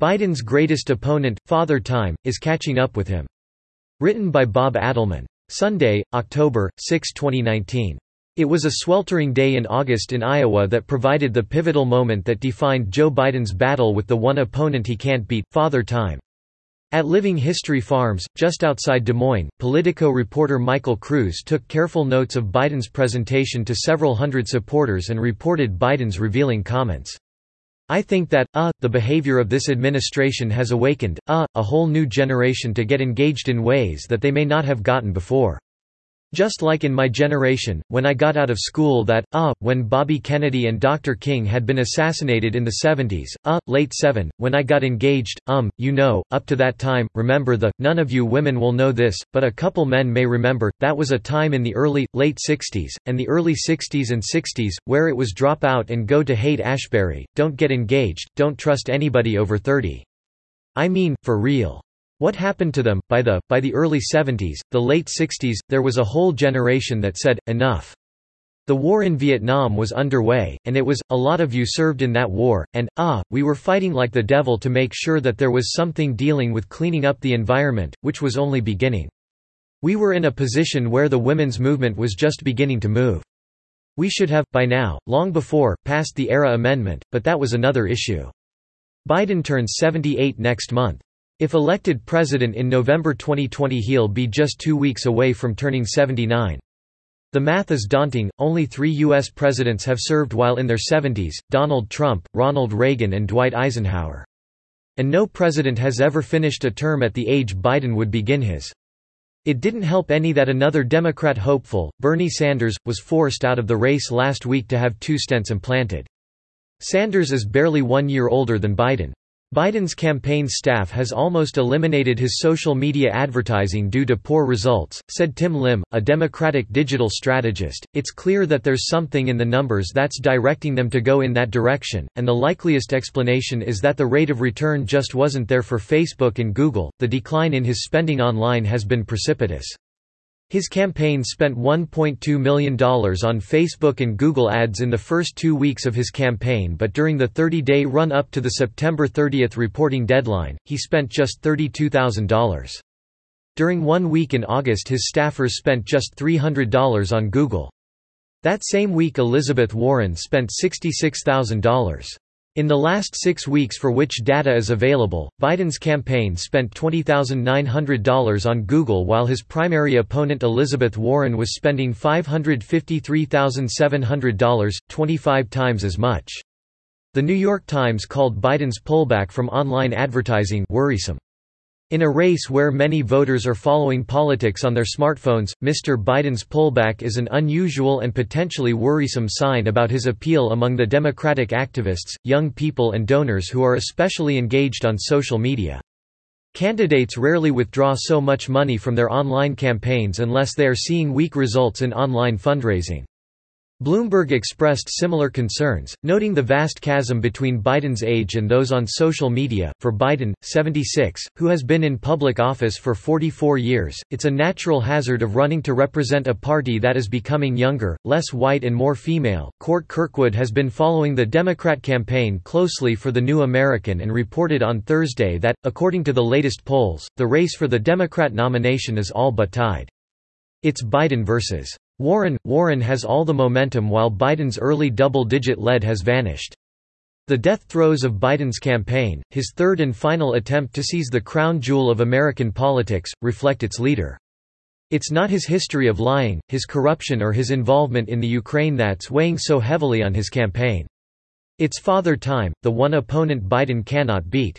Biden's greatest opponent, Father Time, is catching up with him. Written by Bob Adelmann. Sunday, October, 6, 2019. It was a sweltering day in August in Iowa that provided the pivotal moment that defined Joe Biden's battle with the one opponent he can't beat, Father Time. At Living History Farms, just outside Des Moines, Politico reporter Michael Kruse took careful notes of Biden's presentation to several hundred supporters and reported Biden's revealing comments. I think that, uh, the behavior of this administration has awakened, uh, a whole new generation to get engaged in ways that they may not have gotten before. Just like in my generation, when I got out of school that, ah, when Bobby Kennedy and Dr. King had been assassinated in the 70s, ah, late 7, when I got engaged, um, you know, up to that time, remember the, none of you women will know this, but a couple men may remember, that was a time in the early, late 60s, and the early 60s and 60s, where it was drop out and go to Haight Ashbury, don't get engaged, don't trust anybody over 30. I mean, for real. What happened to them? By the, by the early 70s, the late 60s, there was a whole generation that said, enough. The war in Vietnam was underway, and it was, a lot of you served in that war, and, ah, we were fighting like the devil to make sure that there was something dealing with cleaning up the environment, which was only beginning. We were in a position where the women's movement was just beginning to move. We should have, by now, long before, passed the ERA amendment, but that was another issue. Biden turns 78 next month. If elected president in November 2020 he'll be just two weeks away from turning 79. The math is daunting, only three U.S. presidents have served while in their 70s, Donald Trump, Ronald Reagan and Dwight Eisenhower. And no president has ever finished a term at the age Biden would begin his. It didn't help any that another Democrat hopeful, Bernie Sanders, was forced out of the race last week to have two stents implanted. Sanders is barely one year older than Biden. Biden's campaign staff has almost eliminated his social media advertising due to poor results, said Tim Lim, a Democratic digital strategist. It's clear that there's something in the numbers that's directing them to go in that direction, and the likeliest explanation is that the rate of return just wasn't there for Facebook and Google. The decline in his spending online has been precipitous. His campaign spent $1.2 million on Facebook and Google ads in the first two weeks of his campaign but during the 30-day run-up to the September 30 reporting deadline, he spent just $32,000. During one week in August his staffers spent just $300 on Google. That same week Elizabeth Warren spent $66,000. In the last six weeks for which data is available, Biden's campaign spent $20,900 on Google while his primary opponent Elizabeth Warren was spending $553,700, 25 times as much. The New York Times called Biden's pullback from online advertising worrisome. In a race where many voters are following politics on their smartphones, Mr. Biden's pullback is an unusual and potentially worrisome sign about his appeal among the Democratic activists, young people and donors who are especially engaged on social media. Candidates rarely withdraw so much money from their online campaigns unless they are seeing weak results in online fundraising. Bloomberg expressed similar concerns, noting the vast chasm between Biden's age and those on social media. For Biden, 76, who has been in public office for 44 years, it's a natural hazard of running to represent a party that is becoming younger, less white, and more female. Cort Kirkwood has been following the Democrat campaign closely for the New American and reported on Thursday that, according to the latest polls, the race for the Democrat nomination is all but tied. It's Biden versus Warren, Warren has all the momentum while Biden's early double-digit lead has vanished. The death throes of Biden's campaign, his third and final attempt to seize the crown jewel of American politics, reflect its leader. It's not his history of lying, his corruption or his involvement in the Ukraine that's weighing so heavily on his campaign. It's father time, the one opponent Biden cannot beat.